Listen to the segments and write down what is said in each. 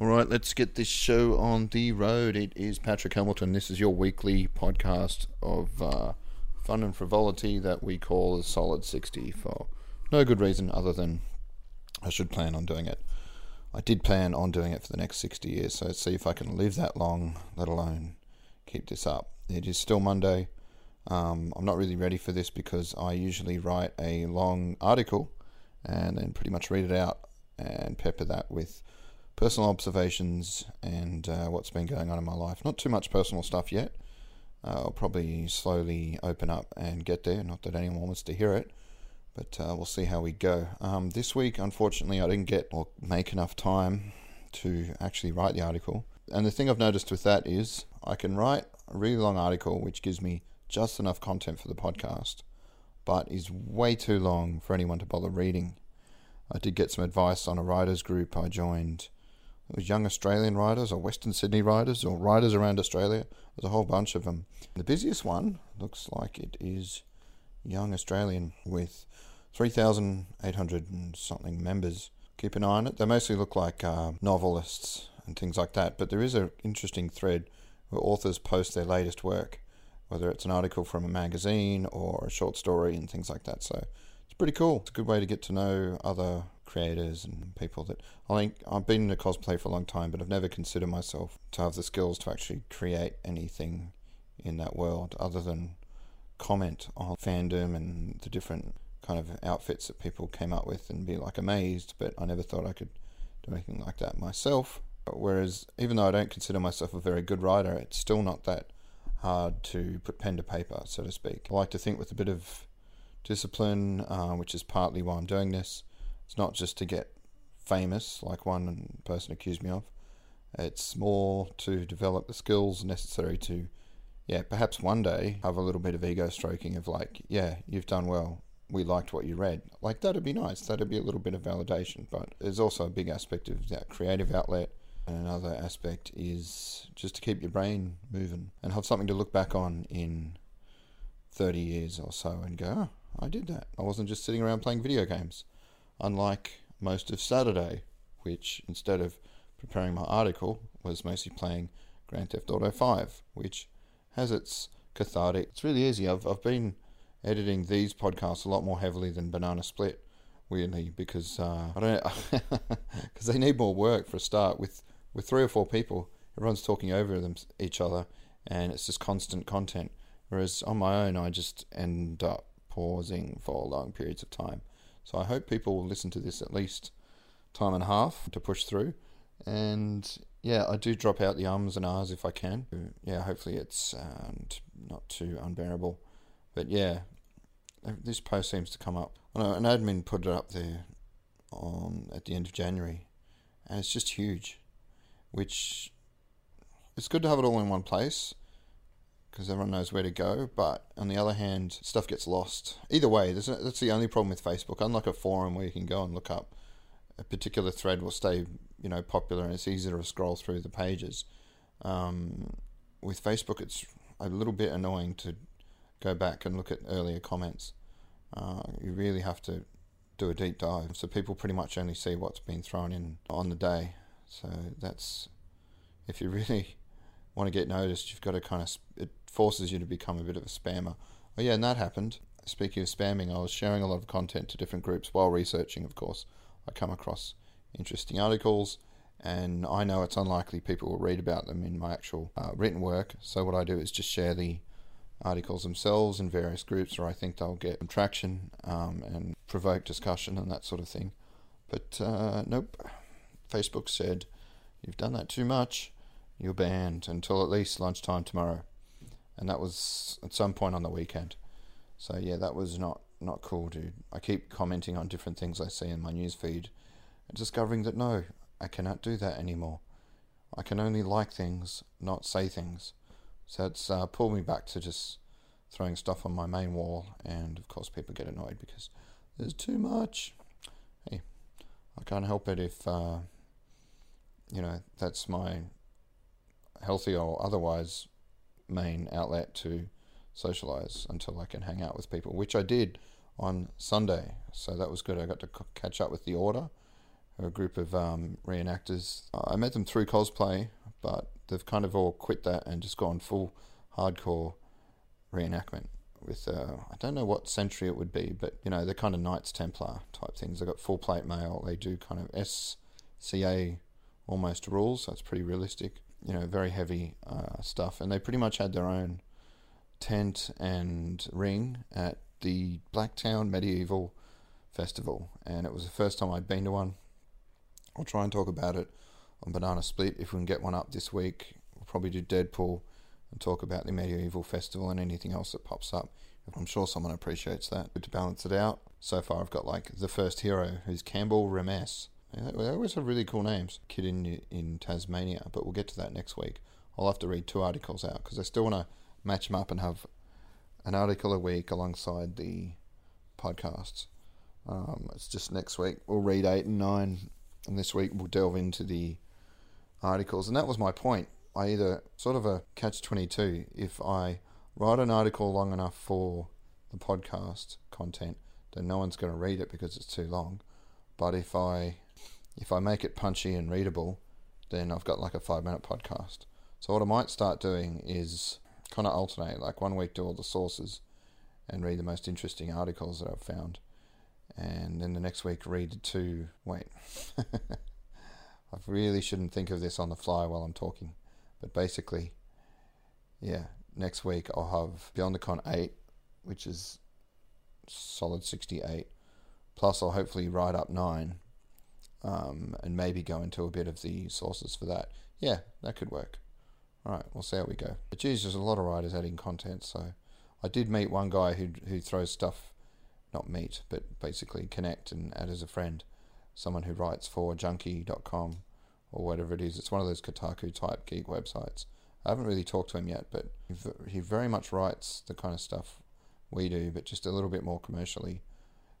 All right, let's get this show on the road. It is Patrick Hamilton. This is your weekly podcast of uh, fun and frivolity that we call a solid 60 for no good reason other than I should plan on doing it. I did plan on doing it for the next 60 years, so see if I can live that long, let alone keep this up. It is still Monday. Um, I'm not really ready for this because I usually write a long article and then pretty much read it out and pepper that with personal observations and uh, what's been going on in my life. Not too much personal stuff yet. Uh, I'll probably slowly open up and get there. Not that anyone wants to hear it, but uh, we'll see how we go. Um, this week, unfortunately, I didn't get or make enough time to actually write the article. And the thing I've noticed with that is I can write a really long article which gives me just enough content for the podcast, but is way too long for anyone to bother reading. I did get some advice on a writers group I joined. It was young Australian writers or Western Sydney writers or writers around Australia. There's a whole bunch of them. The busiest one looks like it is Young Australian with 3,800 and something members. Keep an eye on it. They mostly look like uh, novelists and things like that, but there is an interesting thread where authors post their latest work, whether it's an article from a magazine or a short story and things like that. So it's pretty cool. It's a good way to get to know other creators and people that I think I've been in cosplay for a long time, but I've never considered myself to have the skills to actually create anything in that world other than comment on fandom and the different kind of outfits that people came up with and be like amazed, but I never thought I could do anything like that myself. Whereas, even though I don't consider myself a very good writer, it's still not that hard to put pen to paper, so to speak. I like to think with a bit of discipline, uh, which is partly why I'm doing this. It's not just to get famous, like one person accused me of. It's more to develop the skills necessary to, yeah, perhaps one day have a little bit of ego stroking of like, yeah, you've done well we liked what you read. Like that'd be nice. That'd be a little bit of validation. But there's also a big aspect of that creative outlet. And another aspect is just to keep your brain moving and have something to look back on in 30 years or so and go, oh, I did that. I wasn't just sitting around playing video games. Unlike most of Saturday, which instead of preparing my article was mostly playing Grand Theft Auto 5, which has its cathartic. It's really easy. I've, I've been editing these podcasts a lot more heavily than Banana Split, weirdly, because uh, I don't because they need more work for a start. With with three or four people, everyone's talking over them each other, and it's just constant content. Whereas on my own, I just end up pausing for long periods of time. So I hope people will listen to this at least time and a half to push through. And yeah, I do drop out the ums and ahs if I can. Yeah, hopefully it's uh, not too unbearable. But yeah, this post seems to come up. Know an admin put it up there on at the end of January, and it's just huge. Which it's good to have it all in one place because everyone knows where to go. But on the other hand, stuff gets lost. Either way, that's the only problem with Facebook. Unlike a forum where you can go and look up a particular thread will stay, you know, popular and it's easier to scroll through the pages. Um, with Facebook, it's a little bit annoying to go back and look at earlier comments. Uh, you really have to do a deep dive. So people pretty much only see what's been thrown in on the day. So that's if you really want to get noticed, you've got to kind of it forces you to become a bit of a spammer. Oh yeah, and that happened. Speaking of spamming, I was sharing a lot of content to different groups while researching. Of course, I come across interesting articles, and I know it's unlikely people will read about them in my actual uh, written work. So what I do is just share the articles themselves in various groups where I think they'll get some traction um, and provoke discussion and that sort of thing. But uh, nope, Facebook said, You've done that too much, you're banned until at least lunchtime tomorrow. And that was at some point on the weekend. So yeah, that was not, not cool, dude. I keep commenting on different things I see in my newsfeed and discovering that no, I cannot do that anymore. I can only like things, not say things. So it's uh, pulled me back to just throwing stuff on my main wall, and of course, people get annoyed because there's too much. Hey, I can't help it if, uh, you know, that's my healthy or otherwise main outlet to socialize until I can hang out with people, which I did on Sunday. So that was good. I got to c- catch up with the order, a group of um, reenactors. I met them through cosplay, but they've kind of all quit that and just gone full hardcore reenactment with uh, I don't know what century it would be, but you know they're kind of Knights Templar type things. They've got full plate mail. They do kind of SCA almost rules, so it's pretty realistic. You know, very heavy uh, stuff, and they pretty much had their own tent and ring at the Blacktown Medieval Festival, and it was the first time I'd been to one. I'll try and talk about it on Banana Split if we can get one up this week. We'll probably do Deadpool and talk about the Medieval Festival and anything else that pops up. I'm sure someone appreciates that. But to balance it out, so far I've got like the first hero, who's Campbell Remess. They always have really cool names. Kid in in Tasmania, but we'll get to that next week. I'll have to read two articles out because I still want to match them up and have an article a week alongside the podcasts. Um, it's just next week. We'll read eight and nine, and this week we'll delve into the articles. And that was my point. I either sort of a catch 22 if I write an article long enough for the podcast content, then no one's going to read it because it's too long. But if I if I make it punchy and readable, then I've got like a five minute podcast. So what I might start doing is kind of alternate, like one week do all the sources and read the most interesting articles that I've found, and then the next week read two. Wait, I really shouldn't think of this on the fly while I'm talking, but basically, yeah, next week I'll have Beyond the Con 8, which is solid 68, plus I'll hopefully write up 9 um, and maybe go into a bit of the sources for that. Yeah, that could work. All right, we'll see how we go. But geez, there's a lot of writers adding content. So I did meet one guy who who throws stuff, not meet, but basically connect and add as a friend. Someone who writes for junkee.com or whatever it is. It's one of those Kotaku type geek websites. I haven't really talked to him yet, but he very much writes the kind of stuff we do, but just a little bit more commercially.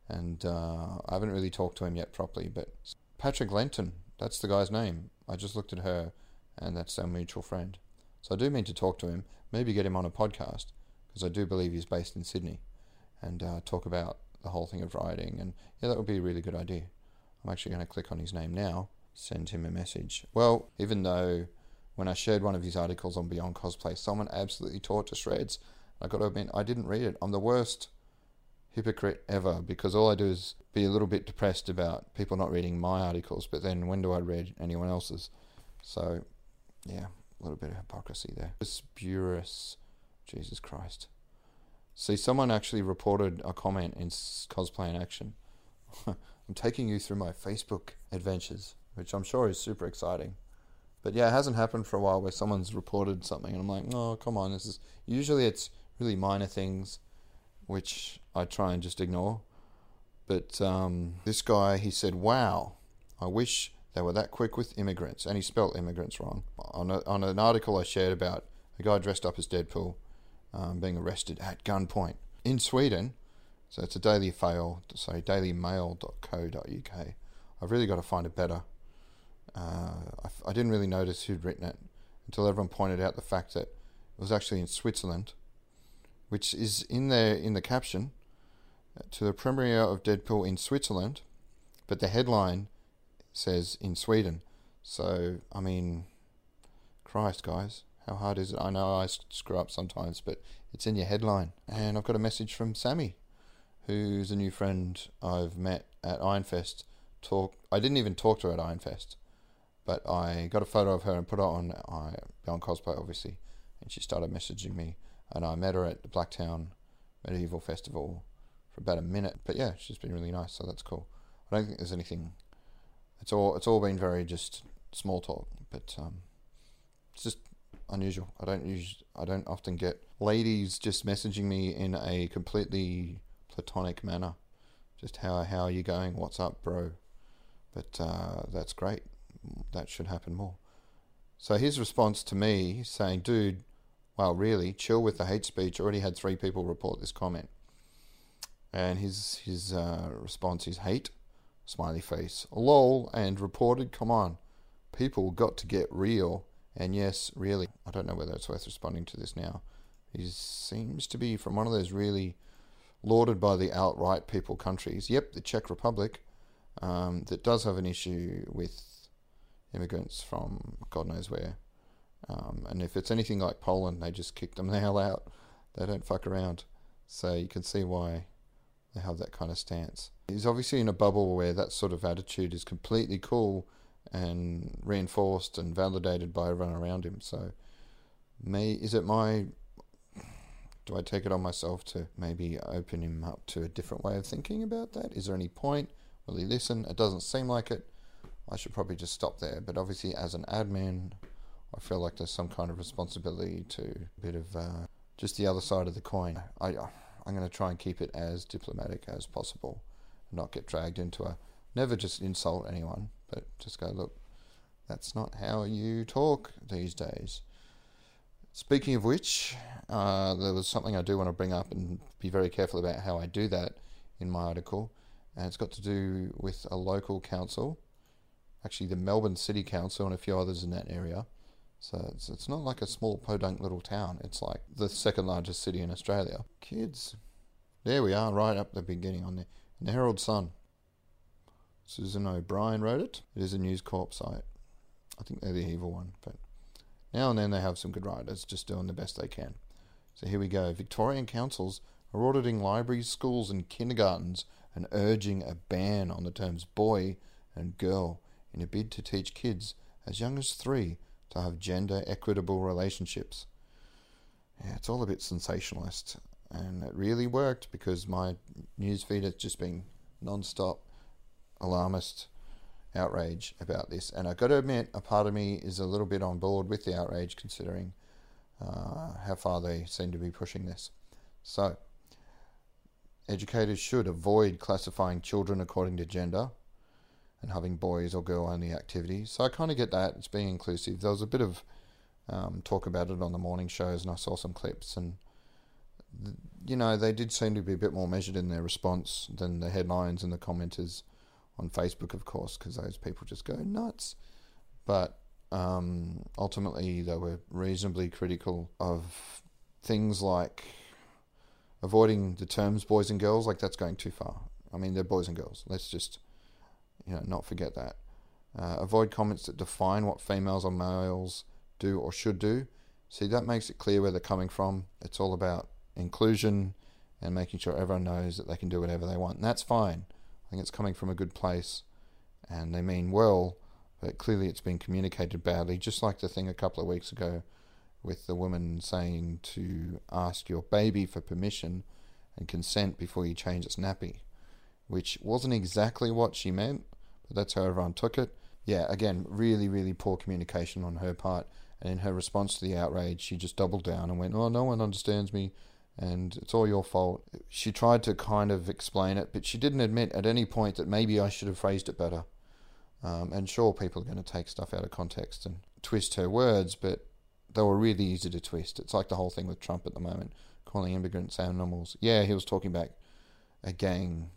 And uh, I haven't really talked to him yet properly, but Patrick Lenton, that's the guy's name. I just looked at her, and that's our mutual friend. So I do mean to talk to him, maybe get him on a podcast, because I do believe he's based in Sydney, and uh, talk about the whole thing of writing. And yeah, that would be a really good idea. I'm actually going to click on his name now, send him a message. Well, even though when I shared one of his articles on Beyond Cosplay, someone absolutely tore it to shreds. I got to admit, I didn't read it. I'm the worst hypocrite ever because all I do is be a little bit depressed about people not reading my articles, but then when do I read anyone else's? So, yeah, a little bit of hypocrisy there. Spurious, Jesus Christ. See, someone actually reported a comment in Cosplay in Action. I'm taking you through my Facebook adventures, which I'm sure is super exciting. But yeah, it hasn't happened for a while where someone's reported something and I'm like, oh, come on, this is. Usually it's really minor things which I try and just ignore. But um, this guy, he said, wow, I wish they were that quick with immigrants. And he spelt immigrants wrong. On, a, on an article I shared about a guy dressed up as Deadpool um, being arrested at gunpoint in Sweden. So it's a Daily Fail, sorry, dailymail.co.uk. I've really got to find it better. Uh, I, I didn't really notice who'd written it until everyone pointed out the fact that it was actually in Switzerland which is in there in the caption uh, to the premiere of Deadpool in Switzerland, but the headline says in Sweden. So, I mean, Christ, guys, how hard is it? I know I screw up sometimes, but it's in your headline. And I've got a message from Sammy, who's a new friend I've met at Ironfest. Talk. I didn't even talk to her at Ironfest, but I got a photo of her and put it on uh, Beyond Cosplay, obviously, and she started messaging me and I met her at the Blacktown Medieval Festival for about a minute. But yeah, she's been really nice, so that's cool. I don't think there's anything. It's all it's all been very just small talk, but um, it's just unusual. I don't use I don't often get ladies just messaging me in a completely platonic manner. Just how how are you going? What's up, bro? But uh, that's great. That should happen more. So his response to me saying, "Dude, well, really, chill with the hate speech. Already had three people report this comment. And his his uh, response is hate, smiley face, lol, and reported. Come on, people got to get real. And yes, really, I don't know whether it's worth responding to this now. He seems to be from one of those really lauded by the outright people countries. Yep, the Czech Republic. um, that does have an issue with immigrants from God knows where. Um, and if it's anything like Poland, they just kick them the hell out. They don't fuck around. So you can see why they have that kind of stance. He's obviously in a bubble where that sort of attitude is completely cool and reinforced and validated by everyone around him. So, me is it my do I take it on myself to maybe open him up to a different way of thinking about that? Is there any point? Will he listen? It doesn't seem like it. I should probably just stop there. But obviously, as an admin, I feel like there's some kind of responsibility to a bit of uh, just the other side of the coin. I, I'm going to try and keep it as diplomatic as possible, and not get dragged into a never just insult anyone, but just go look. That's not how you talk these days. Speaking of which, uh, there was something I do want to bring up and be very careful about how I do that in my article, and it's got to do with a local council, actually the Melbourne City Council and a few others in that area. So it's, it's not like a small podunk little town. It's like the second largest city in Australia. Kids. There we are, right up the beginning on. In the Herald Sun. Susan O'Brien wrote it. It is a News Corp site. I think they're the evil one, but now and then they have some good writers just doing the best they can. So here we go. Victorian councils are auditing libraries, schools, and kindergartens and urging a ban on the terms boy and girl in a bid to teach kids as young as three to have gender equitable relationships. Yeah, it's all a bit sensationalist, and it really worked because my newsfeed has just been non stop alarmist outrage about this. And I've got to admit, a part of me is a little bit on board with the outrage considering uh, how far they seem to be pushing this. So, educators should avoid classifying children according to gender and having boys or girl only activities. So I kind of get that. It's being inclusive. There was a bit of um, talk about it on the morning shows, and I saw some clips, and you know they did seem to be a bit more measured in their response than the headlines and the commenters on Facebook, of course, because those people just go nuts. But um, ultimately, they were reasonably critical of things like avoiding the terms boys and girls. Like that's going too far. I mean, they're boys and girls. Let's just you know not forget that. Uh, avoid comments that define what females or males do or should do. See, that makes it clear where they're coming from. It's all about inclusion and making sure everyone knows that they can do whatever they want. And that's fine I think it's coming from a good place and they mean well, but clearly it's been communicated badly, just like the thing a couple of weeks ago with the woman saying to ask your baby for permission and consent before you change its nappy, which wasn't exactly what she meant, that's how everyone took it. Yeah, again, really, really poor communication on her part. And in her response to the outrage, she just doubled down and went, Oh, no one understands me and it's all your fault. She tried to kind of explain it, but she didn't admit at any point that maybe I should have phrased it better. Um, and sure, people are going to take stuff out of context and twist her words, but they were really easy to twist. It's like the whole thing with Trump at the moment, calling immigrants animals. Yeah, he was talking about a gang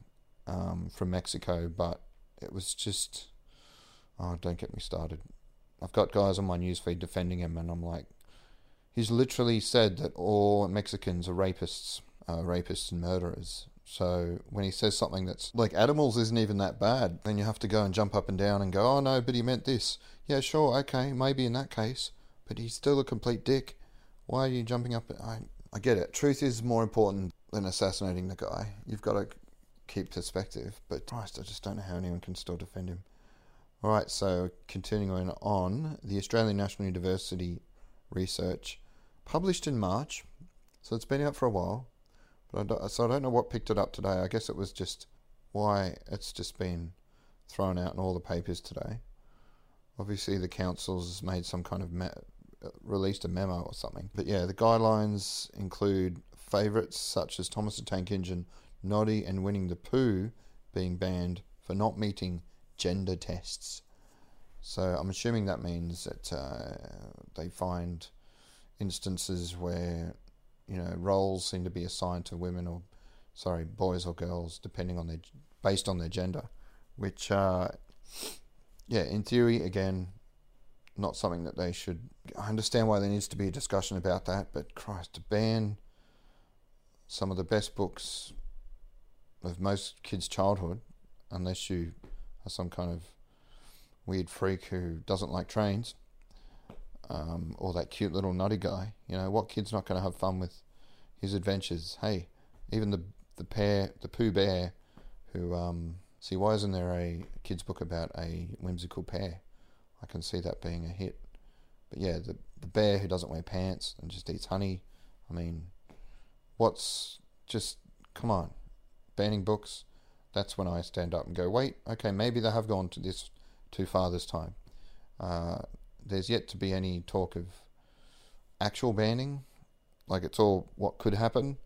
um, from Mexico, but it was just, oh, don't get me started. I've got guys on my newsfeed defending him, and I'm like, he's literally said that all Mexicans are rapists, uh, rapists and murderers. So when he says something that's like animals isn't even that bad, then you have to go and jump up and down and go, oh no, but he meant this. Yeah, sure, okay, maybe in that case, but he's still a complete dick. Why are you jumping up? I I get it. Truth is more important than assassinating the guy. You've got to keep perspective. But Christ, I just don't know how anyone can still defend him. All right, so continuing on, the Australian National University research published in March, so it's been out for a while. But I so I don't know what picked it up today. I guess it was just why it's just been thrown out in all the papers today. Obviously, the council's made some kind of me- released a memo or something. But yeah, the guidelines include favourites such as Thomas the Tank Engine, Noddy, and Winnie the Pooh being banned for not meeting gender tests. So I'm assuming that means that uh, they find instances where you know roles seem to be assigned to women or sorry boys or girls depending on their based on their gender which uh, yeah in theory again not something that they should I understand why there needs to be a discussion about that but Christ to ban some of the best books of most kids childhood unless you are some kind of weird freak who doesn't like trains, um, or that cute little nutty guy. You know, what kid's not going to have fun with his adventures? Hey, even the the pair, the Pooh Bear, who um, see why isn't there a kids book about a whimsical pair? I can see that being a hit. But yeah, the the bear who doesn't wear pants and just eats honey. I mean, what's just come on, banning books. That's when I stand up and go, wait, okay, maybe they have gone to this too far this time. Uh, there's yet to be any talk of actual banning. Like it's all what could happen.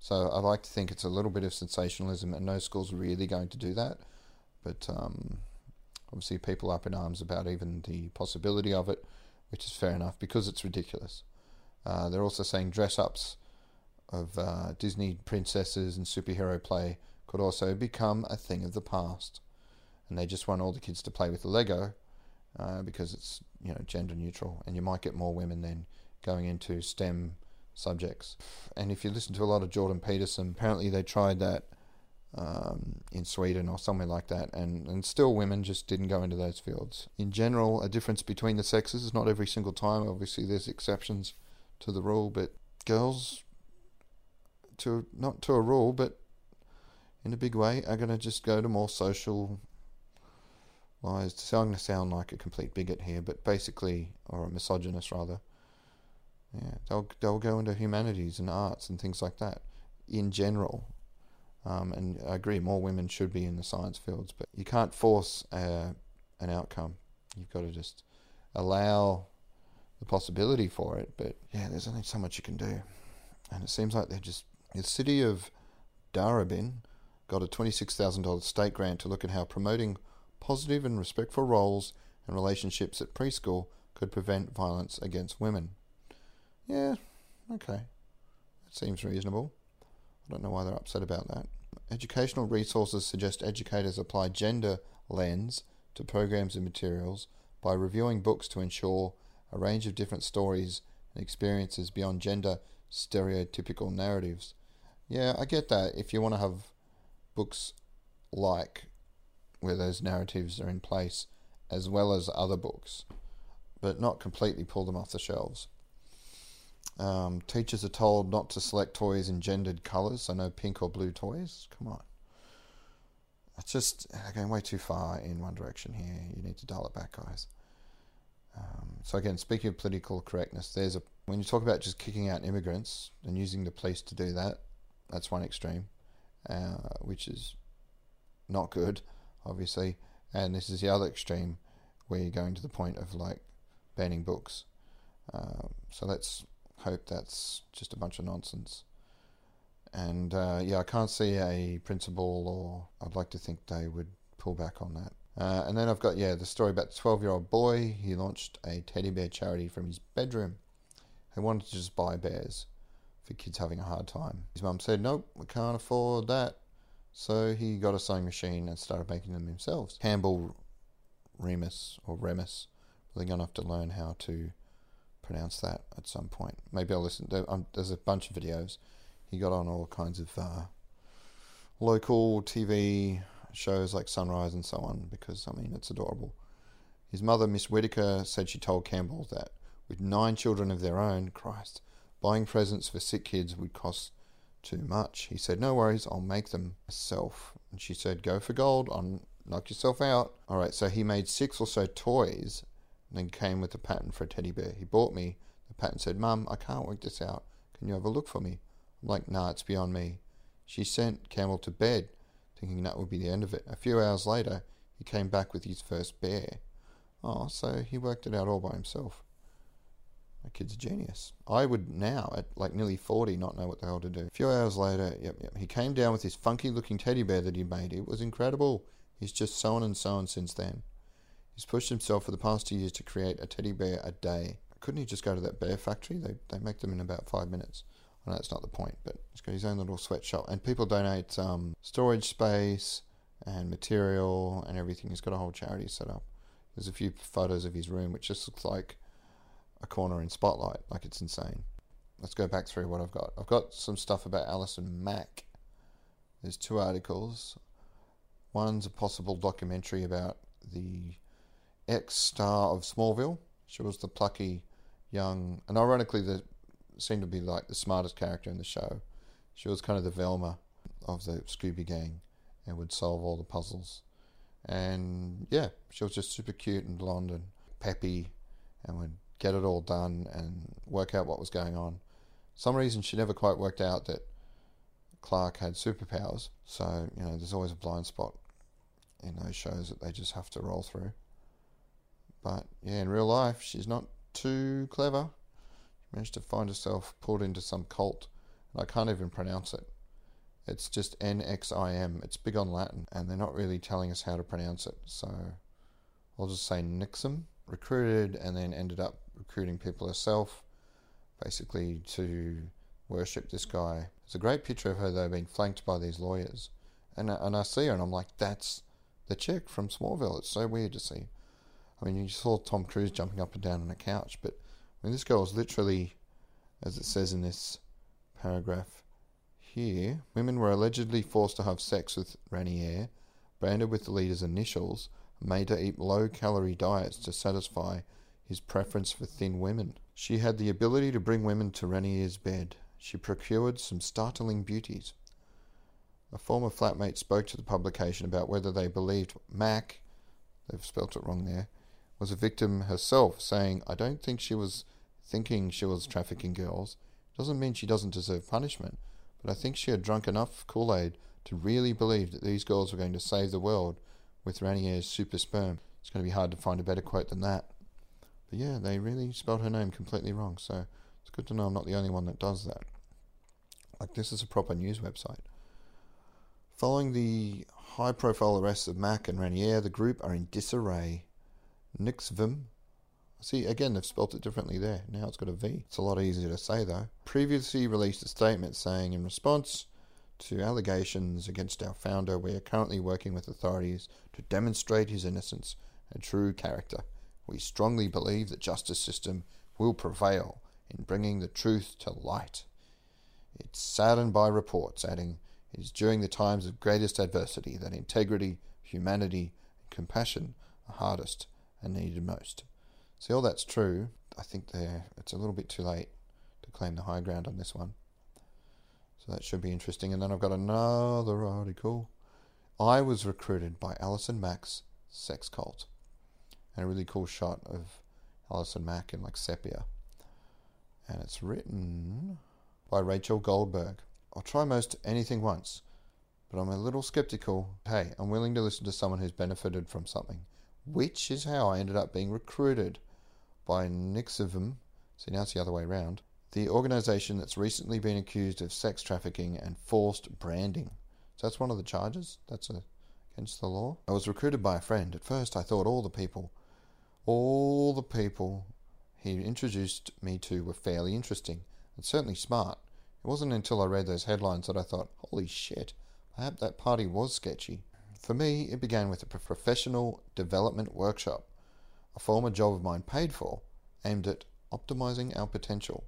So I like to think it's a little bit of sensationalism, and no school's are really going to do that. But um, obviously, people up in arms about even the possibility of it, which is fair enough because it's ridiculous. Uh, they're also saying dress ups of uh, Disney princesses and superhero play could also become a thing of the past. And they just want all the kids to play with the Lego uh, because it's you know gender neutral, and you might get more women then going into STEM subjects. And if you listen to a lot of Jordan Peterson, apparently they tried that um, in Sweden or somewhere like that, and, and still women just didn't go into those fields. In general, a difference between the sexes is not every single time. Obviously, there's exceptions to the rule, but girls, to not to a rule, but in a big way, are going to just go to more social lies. I'm going to sound like a complete bigot here, but basically, or a misogynist rather. Yeah, they'll they'll go into humanities and arts and things like that in general. Um, and I agree, more women should be in the science fields, but you can't force a, an outcome. You've got to just allow the possibility for it. But yeah, there's only so much you can do. And it seems like they're just. The city of Darebin got a $26,000 state grant to look at how promoting positive and respectful roles and relationships at preschool could prevent violence against women. Yeah, okay. That seems reasonable. I don't know why they're upset about that. Educational resources suggest educators apply gender lens to programs and materials by reviewing books to ensure a range of different stories and experiences beyond gender stereotypical narratives. Yeah, I get that. If you want to have books like where those narratives are in place, as well as other books, but not completely pull them off the shelves. Um, teachers are told not to select toys in gendered colours, so no pink or blue toys. Come on. It's just going way too far in one direction here. You need to dial it back, guys. Um, so again, speaking of political correctness, there's a when you talk about just kicking out immigrants and using the police to do that, that's one extreme, uh, which is not good obviously, and this is the other extreme where you're going to the point of like banning books. Um, so let's hope that's just a bunch of nonsense. And uh, yeah, I can't see a principal, or I'd like to think they would pull back on that. Uh, and then I've got yeah the story about the 12 year old boy. He launched a teddy bear charity from his bedroom. He wanted to just buy bears for kids having a hard time. His mum said, "Nope, we can't afford that." So he got a sewing machine and started making them himself. Campbell Remus or Remus. they're going to have to learn how to pronounce that at some point. Maybe I'll listen. Um, there's a bunch of videos. He got on all kinds of uh, local TV shows like Sunrise and so on because, I mean, it's adorable. His mother, Miss Whitaker, said she told Campbell that with nine children of their own, Christ, buying presents for sick kids would cost too much. He said, No worries, I'll make them myself. And she said, Go for gold, knock yourself out. All right, so he made six or so toys and then came with a pattern for a teddy bear. He bought me the pattern said, Mum, I can't work this out. Can you have a look for me? I'm like, Nah, it's beyond me. She sent Campbell to bed, thinking that would be the end of it. A few hours later, he came back with his first bear. Oh, so he worked it out all by himself. My kid's a genius. I would now, at like nearly 40, not know what the hell to do. A few hours later, yep, yep, he came down with this funky looking teddy bear that he made. It was incredible. He's just so on and so on since then. He's pushed himself for the past two years to create a teddy bear a day. Couldn't he just go to that bear factory? They, they make them in about five minutes. I know that's not the point, but he's got his own little sweatshop. And people donate um, storage space and material and everything. He's got a whole charity set up. There's a few photos of his room, which just looks like a corner in Spotlight. Like it's insane. Let's go back through what I've got. I've got some stuff about Alison Mack. There's two articles. One's a possible documentary about the ex star of Smallville. She was the plucky young, and ironically, the seemed to be like the smartest character in the show. She was kind of the Velma of the Scooby Gang and would solve all the puzzles. And yeah, she was just super cute and blonde and peppy and would get it all done and work out what was going on. Some reason she never quite worked out that Clark had superpowers. So, you know, there's always a blind spot in those shows that they just have to roll through. But yeah, in real life, she's not too clever. She managed to find herself pulled into some cult, and I can't even pronounce it. It's just NXIVM. It's big on Latin, and they're not really telling us how to pronounce it. So I'll just say Nixum. Recruited and then ended up recruiting people herself, basically to worship this guy. There's a great picture of her though being flanked by these lawyers, and and I see her and I'm like, that's the chick from Smallville. It's so weird to see. I mean, you saw Tom Cruise jumping up and down on a couch, but I mean, this girl is literally, as it says in this paragraph here, women were allegedly forced to have sex with Raniere, branded with the leader's initials, made to eat low calorie diets to satisfy his preference for thin women. She had the ability to bring women to Raniere's bed. She procured some startling beauties. A former flatmate spoke to the publication about whether they believed Mac, they've spelt it wrong there, was a victim herself, saying, I don't think she was thinking she was trafficking girls. Doesn't mean she doesn't deserve punishment, but I think she had drunk enough Kool Aid to really believe that these girls were going to save the world with Raniere's super sperm. It's going to be hard to find a better quote than that. But yeah, they really spelled her name completely wrong, so it's good to know I'm not the only one that does that. Like, this is a proper news website. Following the high profile arrests of Mac and Raniere, the group are in disarray. Nixvim. See, again, they've spelt it differently there. Now it's got a V. It's a lot easier to say, though. Previously released a statement saying, in response to allegations against our founder, we are currently working with authorities to demonstrate his innocence and true character. We strongly believe the justice system will prevail in bringing the truth to light. It's saddened by reports, adding, It is during the times of greatest adversity that integrity, humanity, and compassion are hardest and needed most. See, all that's true. I think there it's a little bit too late to claim the high ground on this one. So that should be interesting. And then I've got another article. I was recruited by Allison Mack's sex cult. And a really cool shot of Allison Mack in like sepia. And it's written by Rachel Goldberg. I'll try most anything once, but I'm a little skeptical. Hey, I'm willing to listen to someone who's benefited from something which is how I ended up being recruited by Nixivum. See, now it's the other way around. The organization that's recently been accused of sex trafficking and forced branding. So that's one of the charges. That's a, against the law. I was recruited by a friend. At first, I thought all the people, all the people he introduced me to were fairly interesting and certainly smart. It wasn't until I read those headlines that I thought, holy shit, perhaps that party was sketchy. For me, it began with a professional development workshop, a former job of mine paid for, aimed at optimizing our potential.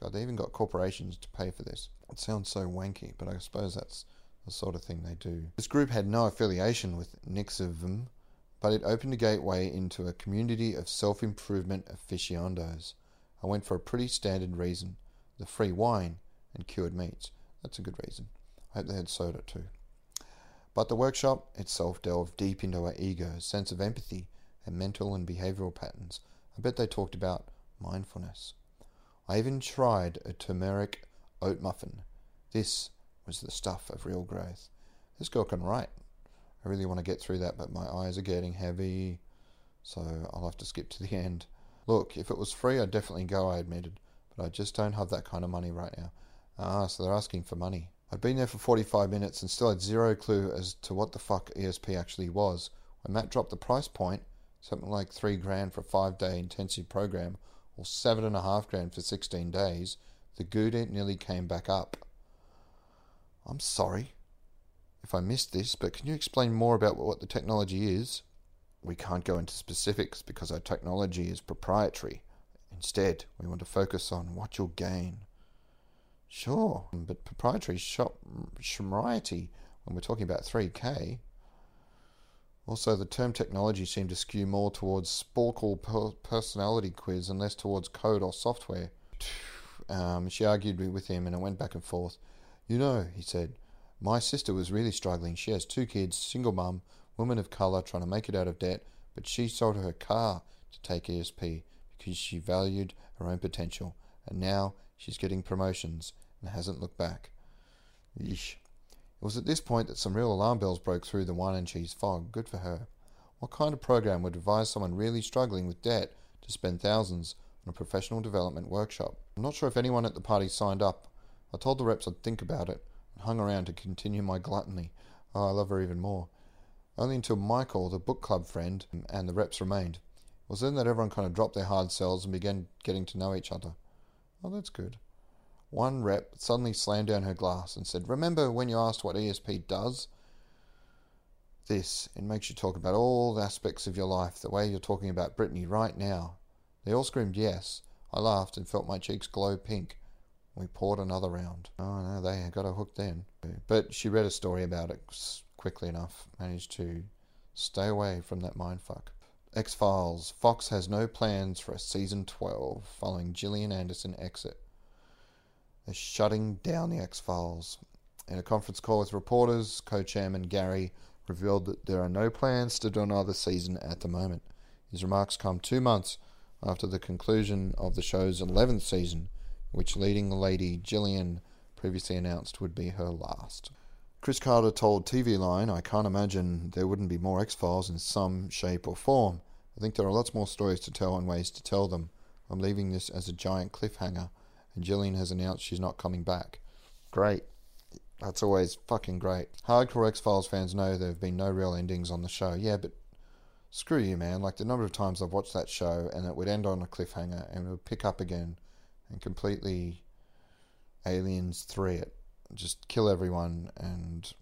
God, they even got corporations to pay for this. It sounds so wanky, but I suppose that's the sort of thing they do. This group had no affiliation with Nixivum, but it opened a gateway into a community of self improvement aficionados. I went for a pretty standard reason the free wine and cured meats. That's a good reason. I hope they had soda too. But the workshop itself delved deep into our ego, sense of empathy, and mental and behavioral patterns. I bet they talked about mindfulness. I even tried a turmeric oat muffin. This was the stuff of real growth. This girl can write. I really want to get through that, but my eyes are getting heavy, so I'll have to skip to the end. Look, if it was free, I'd definitely go, I admitted, but I just don't have that kind of money right now. Ah, so they're asking for money. I'd been there for 45 minutes and still had zero clue as to what the fuck ESP actually was. When Matt dropped the price point, something like three grand for a five day intensive program, or seven and a half grand for 16 days, the Gouda nearly came back up. I'm sorry if I missed this, but can you explain more about what the technology is? We can't go into specifics because our technology is proprietary. Instead, we want to focus on what you'll gain. Sure, but proprietary shop shmriety, when we're talking about 3K, Also, the term technology seemed to skew more towards Sporcle per- personality quiz and less towards code or software. Um, she argued with him and it went back and forth. You know, he said, my sister was really struggling. She has two kids, single mum, woman of colour, trying to make it out of debt, but she sold her car to take ESP because she valued her own potential, and now she's getting promotions and hasn't looked back. Yeesh. It was at this point that some real alarm bells broke through the wine and cheese fog. Good for her. What kind of program would advise someone really struggling with debt to spend thousands on a professional development workshop? I'm not sure if anyone at the party signed up. I told the reps I'd think about it hung around to continue my gluttony. Oh, I love her even more. Only until Michael, the book club friend, and the reps remained. It was then that everyone kind of dropped their hard sells and began getting to know each other. Oh, that's good. One rep suddenly slammed down her glass and said, Remember when you asked what ESP does? This, it makes you talk about all aspects of your life, the way you're talking about Brittany right now. They all screamed yes. I laughed and felt my cheeks glow pink. We poured another round. Oh no, they got a hook then. But she read a story about it quickly enough, managed to stay away from that mindfuck. X Files. Fox has no plans for a season 12 following Gillian Anderson exit is shutting down the X Files. In a conference call with reporters, co chairman Gary revealed that there are no plans to do another season at the moment. His remarks come two months after the conclusion of the show's 11th season, which leading lady Gillian previously announced would be her last. Chris Carter told TV Line, I can't imagine there wouldn't be more X Files in some shape or form. I think there are lots more stories to tell and ways to tell them. I'm leaving this as a giant cliffhanger and Gillian has announced she's not coming back. Great. That's always fucking great. Hardcore X Files fans know there have been no real endings on the show. Yeah, but screw you, man. Like the number of times I've watched that show and it would end on a cliffhanger and it would pick up again and completely aliens three it. Just kill everyone and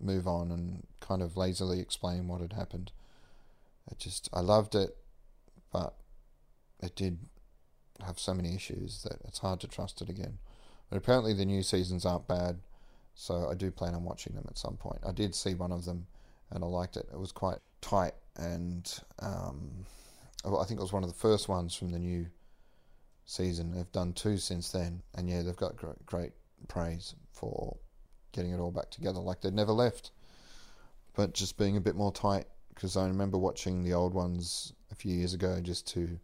move on and kind of lazily explain what had happened. It just, I loved it, but it did have so many issues that it's hard to trust it again. But apparently the new seasons aren't bad, so I do plan on watching them at some point. I did see one of them, and I liked it. It was quite tight, and um, I think it was one of the first ones from the new season. They've done two since then, and yeah, they've got great, great praise for getting it all back together, like they'd never left, but just being a bit more tight. Because I remember watching the old ones a few years ago, just to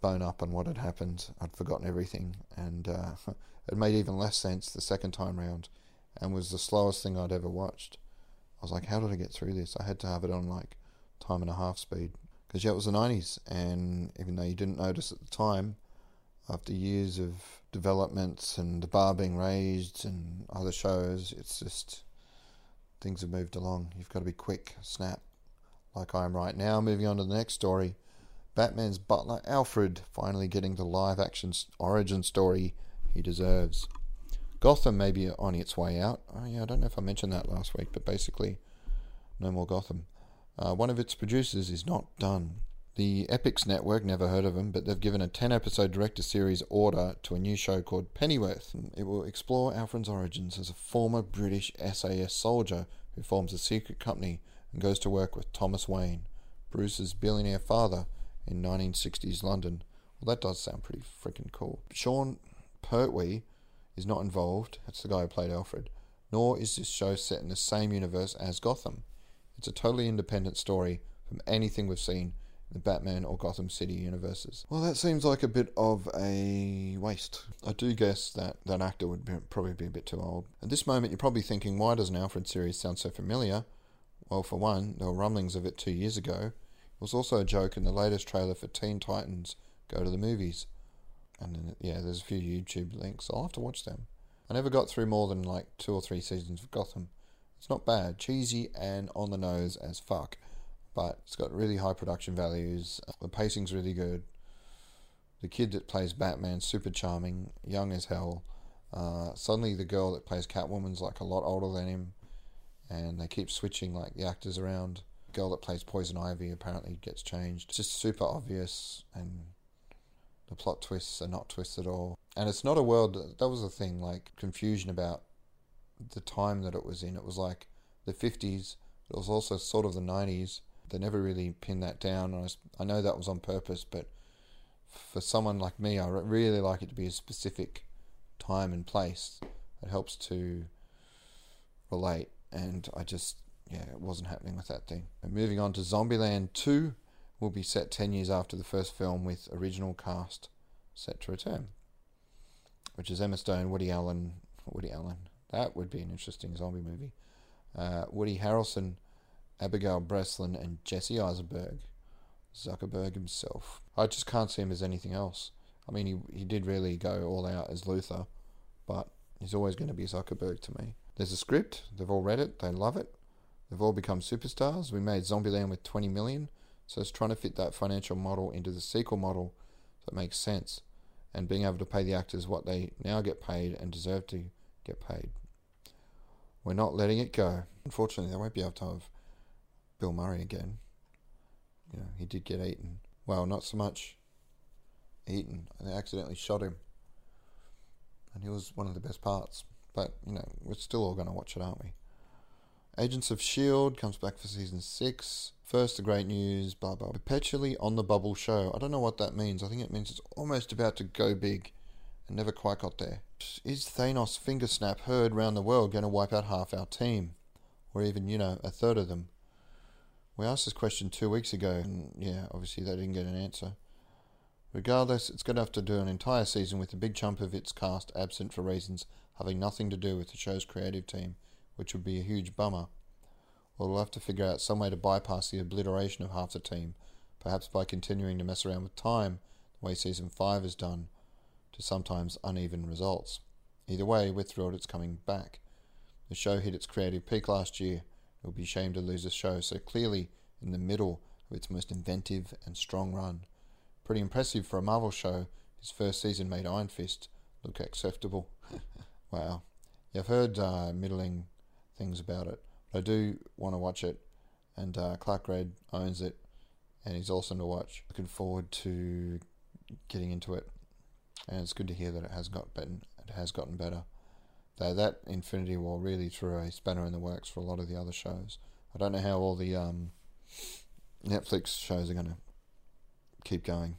bone up on what had happened. I'd forgotten everything, and uh, it made even less sense the second time round, and was the slowest thing I'd ever watched. I was like, how did I get through this? I had to have it on like time and a half speed because yeah, it was the '90s, and even though you didn't notice at the time, after years of developments and the bar being raised and other shows, it's just things have moved along. You've got to be quick, snap, like I am right now. Moving on to the next story. Batman's butler Alfred finally getting the live action origin story he deserves. Gotham may be on its way out. Oh, yeah, I don't know if I mentioned that last week, but basically, no more Gotham. Uh, one of its producers is not done. The Epix Network, never heard of them, but they've given a 10 episode director series order to a new show called Pennyworth. It will explore Alfred's origins as a former British SAS soldier who forms a secret company and goes to work with Thomas Wayne, Bruce's billionaire father, in 1960s London. Well, that does sound pretty freaking cool. Sean Pertwee is not involved. That's the guy who played Alfred. Nor is this show set in the same universe as Gotham. It's a totally independent story from anything we've seen the Batman or Gotham City universes. Well, that seems like a bit of a waste. I do guess that that actor would be, probably be a bit too old. At this moment, you're probably thinking, why does an Alfred series sound so familiar? Well, for one, there were rumblings of it two years ago, it was also a joke in the latest trailer for Teen Titans Go to the Movies. And then, yeah, there's a few YouTube links. I'll have to watch them. I never got through more than like two or three seasons of Gotham. It's not bad, cheesy and on the nose as fuck, but it's got really high production values. The pacing's really good. The kid that plays Batman, super charming, young as hell. Uh, suddenly, the girl that plays Catwoman's like a lot older than him, and they keep switching like the actors around The girl that plays Poison Ivy apparently gets changed. It's just super obvious, and the plot twists are not twists at all. And it's not a world that was the thing, like confusion about the time that it was in. It was like the 50s, It was also sort of the 90s. They never really pinned that down. I, was, I know that was on purpose, but for someone like me, I really like it to be a specific time and place. It helps to relate, and I just, yeah, it wasn't happening with that thing. And moving on to Zombieland 2 will be set 10 years after the first film with original cast set to return, which is Emma Stone, Woody Allen, Woody Allen. That would be an interesting zombie movie. Uh, Woody Harrelson, Abigail Breslin, and Jesse Eisenberg. Zuckerberg himself. I just can't see him as anything else. I mean, he, he did really go all out as Luthor, but he's always going to be Zuckerberg to me. There's a script, they've all read it, they love it. They've all become superstars. We made Zombieland with 20 million, so it's trying to fit that financial model into the sequel model that makes sense and being able to pay the actors what they now get paid and deserve to get paid. We're not letting it go. Unfortunately, they won't be able to have Bill Murray again. You know, he did get eaten. Well, not so much eaten. They accidentally shot him. And he was one of the best parts. But, you know, we're still all going to watch it, aren't we? Agents of S.H.I.E.L.D. comes back for season 6. First, the great news, blah, blah. Perpetually on the bubble show. I don't know what that means. I think it means it's almost about to go big and never quite got there. Is Thanos' finger snap heard round the world going to wipe out half our team? Or even, you know, a third of them? We asked this question two weeks ago, and yeah, obviously they didn't get an answer. Regardless, it's going to have to do an entire season with a big chunk of its cast absent for reasons having nothing to do with the show's creative team which would be a huge bummer. Or we'll have to figure out some way to bypass the obliteration of half the team, perhaps by continuing to mess around with time, the way Season 5 has done, to sometimes uneven results. Either way, we're thrilled it's coming back. The show hit its creative peak last year. It would be a shame to lose a show so clearly in the middle of its most inventive and strong run. Pretty impressive for a Marvel show. His first season made Iron Fist look acceptable. wow. Yeah, I've heard uh, middling things about it. But I do want to watch it, and uh, Clark Gregg owns it, and he's awesome to watch. Looking forward to getting into it, and it's good to hear that it has got better. It has gotten better. That Infinity War really threw a spanner in the works for a lot of the other shows. I don't know how all the um, Netflix shows are going to keep going.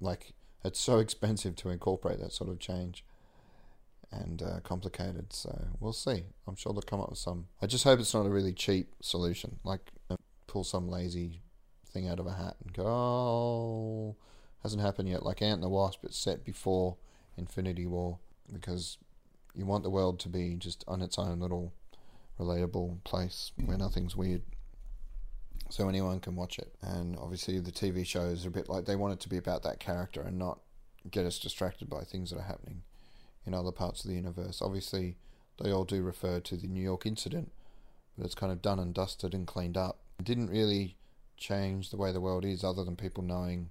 Like it's so expensive to incorporate that sort of change and uh, complicated. So we'll see. I'm sure they'll come up with some. I just hope it's not a really cheap solution, like uh, pull some lazy thing out of a hat and go, oh, hasn't happened yet. Like Ant and the Wasp, it's set before Infinity War because you want the world to be just on its own little relatable place where nothing's weird. So anyone can watch it. And obviously, the TV shows are a bit like they want it to be about that character and not get us distracted by things that are happening in other parts of the universe. Obviously, they all do refer to the New York incident, but it's kind of done and dusted and cleaned up. It didn't really change the way the world is, other than people knowing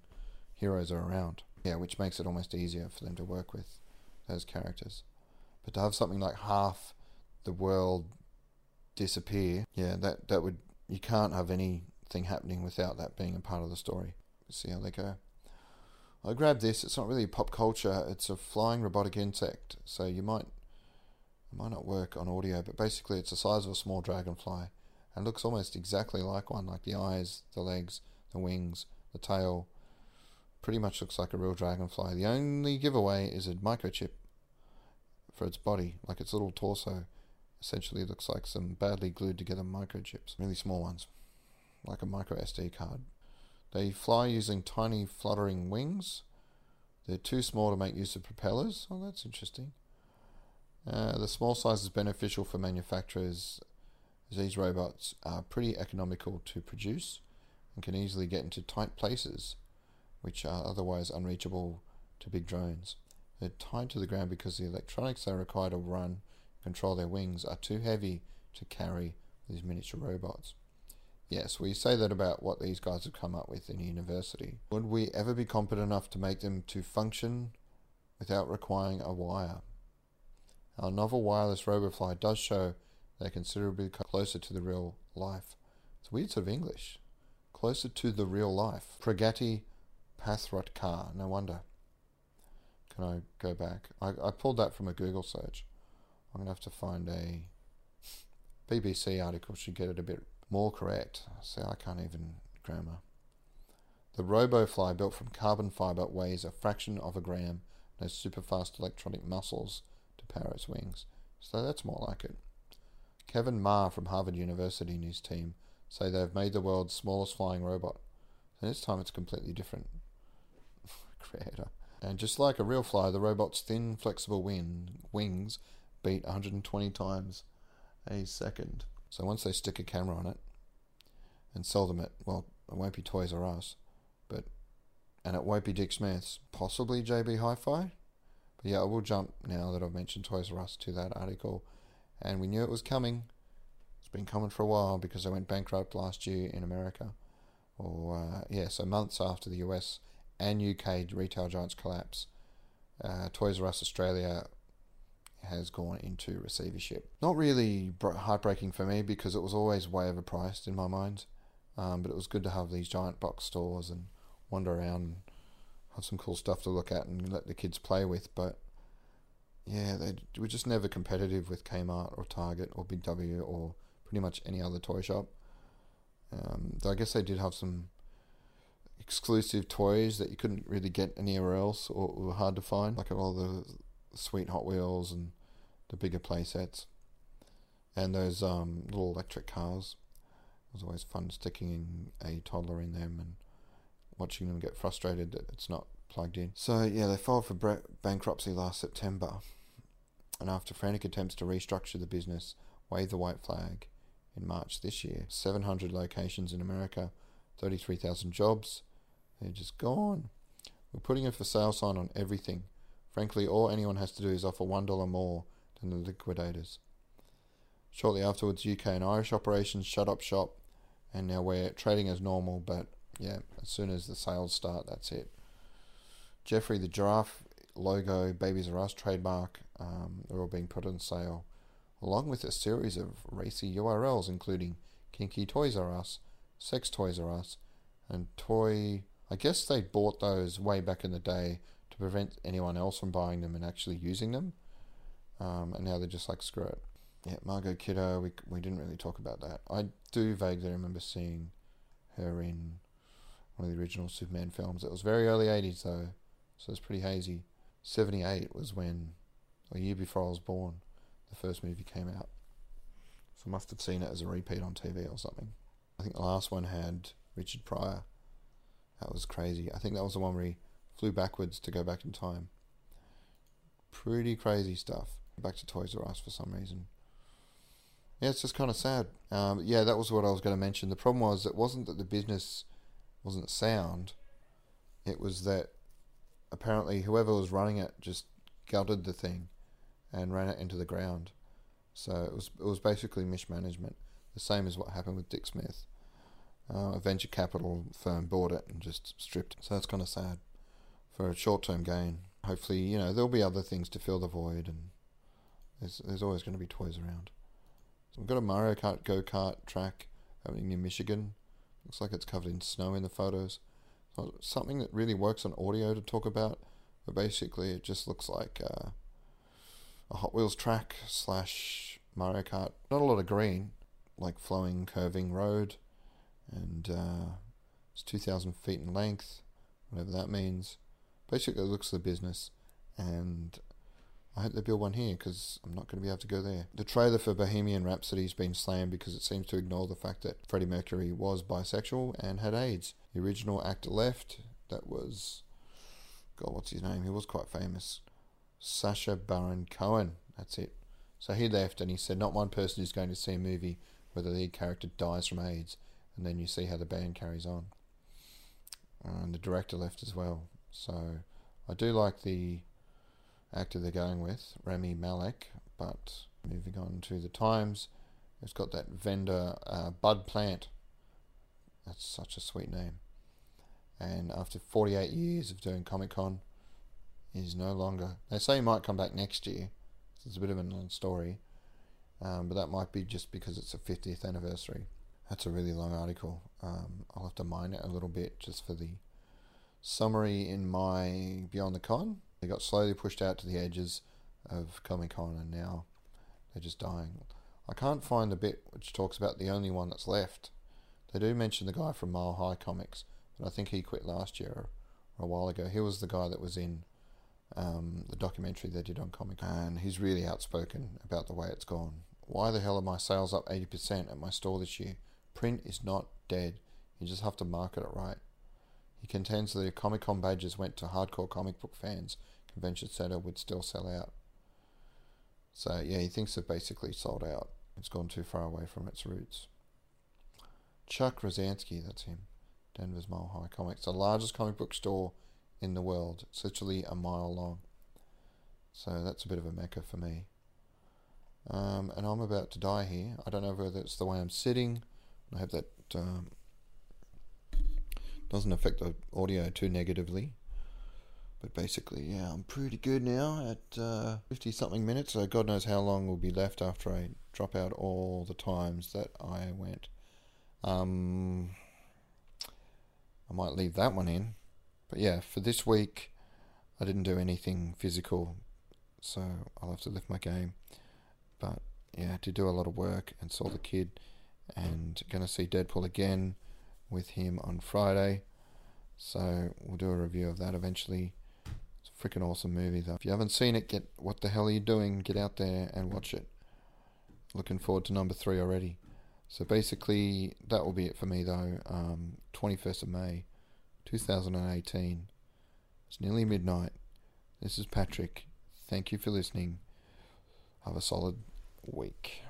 heroes are around. Yeah, which makes it almost easier for them to work with those characters. But to have something like half the world disappear, yeah, that that would you can't have anything happening without that being a part of the story. see how they go. I grabbed this. It's not really pop culture. It's a flying robotic insect. So you might it might not work on audio, but basically it's the size of a small dragonfly and looks almost exactly like one, like the eyes, the legs, the wings, the tail. Pretty much looks like a real dragonfly. The only giveaway is a microchip for its body, like its little torso. Essentially looks like some badly glued together microchips, really small ones, like a micro SD card. They fly using tiny fluttering wings. They're too small to make use of propellers. Oh, that's interesting. Uh, the small size is beneficial for manufacturers as these robots are pretty economical to produce and can easily get into tight places which are otherwise unreachable to big drones. They're tied to the ground because the electronics they require to run control their wings are too heavy to carry these miniature robots. Yes, we say that about what these guys have come up with in university. Would we ever be competent enough to make them to function without requiring a wire? Our novel wireless RoboFly does show they're considerably closer to the real life. It's weird sort of English. Closer to the real life. Pragati Pathratkar, no wonder. Can I go back? I, I pulled that from a Google search. I'm going to have to find a BBC article, should get it a bit More correct. See, I can't even grammar. The RoboFly, built from carbon fiber, weighs a fraction of a gram and has super fast electronic muscles to power its wings. So that's more like it. Kevin Ma from Harvard University and his team say they have made the world's smallest flying robot. And this time it's completely different. Creator. And just like a real fly, the robot's thin, flexible wing, wings beat 120 times a second. So once they stick a camera on it and sell them at, well, it won't be Toys R Us, but, and it won't be Dick Smith's, possibly JB Hi Fi. But yeah, I will jump now that I've mentioned Toys R Us to that article. And we knew it was coming. It's been coming for a while because they went bankrupt last year in America. Or, uh, yeah, so months after the US and UK retail giants collapse, uh, Toys R Us Australia has gone into receivership. Not really heartbreaking for me because it was always way overpriced in my mind. Um, but it was good to have these giant box stores and wander around and have some cool stuff to look at and let the kids play with. But yeah, they were just never competitive with Kmart or Target or Big W or pretty much any other toy shop. Um, though I guess they did have some exclusive toys that you couldn't really get anywhere else or were hard to find, like all the sweet Hot Wheels and the bigger play sets, and those um, little electric cars. It was always fun sticking a toddler in them and watching them get frustrated that it's not plugged in. So yeah, they filed for bankruptcy last September, and after frantic attempts to restructure the business, waved the white flag in March this year. 700 locations in America, 33,000 jobs. They're just gone. We're putting a for sale sign on everything. Frankly, all anyone has to do is offer $1 more than the liquidators. Shortly afterwards, UK and Irish operations shut up shop, and now we're trading as normal, but yeah, as soon as the sales start, that's it. Geoffrey the giraffe logo, Babies R Us trademark, um, are all being put on sale, along with a series of racy URLs, including Kinky Toys R Us, Sex Toys R Us, and Toy. I guess they bought those way back in the day to prevent anyone else from buying them and actually using them. Um, and now they're just like, screw it. Yeah, Margot Kidder, we, we didn't really talk about that. I do vaguely remember seeing her in one of the original Superman films. It was very early 80s though, so it's pretty hazy. 78 was when, a year before I was born, the first movie came out. So I must have seen it as a repeat on TV or something. I think the last one had Richard Pryor. That was crazy. I think that was the one where he flew backwards to go back in time. Pretty crazy stuff. Back to Toys R Us for some reason. Yeah, it's just kind of sad. Um, yeah, that was what I was going to mention. The problem was it wasn't that the business wasn't sound. It was that apparently whoever was running it just gutted the thing and ran it into the ground. So it was it was basically mismanagement. The same as what happened with Dick Smith. Uh, a venture capital firm bought it and just stripped. It. So that's kind of sad for a short term gain. Hopefully, you know, there'll be other things to fill the void, and there's there's always going to be toys around. So we've got a Mario Kart go kart track happening in Michigan. Looks like it's covered in snow in the photos. So something that really works on audio to talk about, but basically it just looks like uh, a Hot Wheels track slash Mario Kart. Not a lot of green, like flowing, curving road, and uh, it's 2,000 feet in length, whatever that means. Basically, it looks the business, and I hope they build one here because I'm not going to be able to go there. The trailer for Bohemian Rhapsody has been slammed because it seems to ignore the fact that Freddie Mercury was bisexual and had AIDS. The original actor left. That was, God, what's his name? He was quite famous. Sacha Baron Cohen. That's it. So he left and he said, Not one person is going to see a movie where the lead character dies from AIDS. And then you see how the band carries on. And the director left as well. So I do like the actor they're going with, Rami Malek. But moving on to the Times, it's got that vendor, uh, Bud Plant. That's such a sweet name. And after 48 years of doing Comic Con, he's no longer. They say he might come back next year. It's a bit of a non story. Um, but that might be just because it's a 50th anniversary. That's a really long article. Um, I'll have to mine it a little bit just for the summary in my Beyond the Con. They got slowly pushed out to the edges of Comic Con and now they're just dying. I can't find the bit which talks about the only one that's left. They do mention the guy from Mile High Comics, but I think he quit last year or, a while ago. He was the guy that was in um, the documentary they did on Comic, Con, and he's really outspoken about the way it's gone. Why the hell are my sales up 80% at my store this year? Print is not dead. You just have to market it right. He contends that the Comic Con badges went to hardcore comic book fans. Convention Center would still sell out. So yeah, he thinks it basically sold out. It's gone too far away from its roots. Chuck Rozanski, that's him. Denver's Mile High Comics, the largest comic book store in the world. It's literally a mile long. So that's a bit of a mecca for me. Um, and I'm about to die here. I don't know whether it's the way I'm sitting. I hope that um, doesn't affect the audio too negatively. But basically, yeah, I'm pretty good now at 50 uh, something minutes, so God knows how long will be left after I drop out all the times that I went. Um, I might leave that one in. But yeah, for this week, I didn't do anything physical, so I'll have to lift my game. But yeah, I did do a lot of work and saw the kid, and gonna see Deadpool again with him on Friday. So we'll do a review of that eventually. It's a freaking awesome movie, though. If you haven't seen it, get what the hell are you doing? Get out there and watch it. Looking forward to number three already. So basically, that will be it for me, though. Um, 21st of May, 2018. It's nearly midnight. This is Patrick. Thank you for listening. Have a solid week.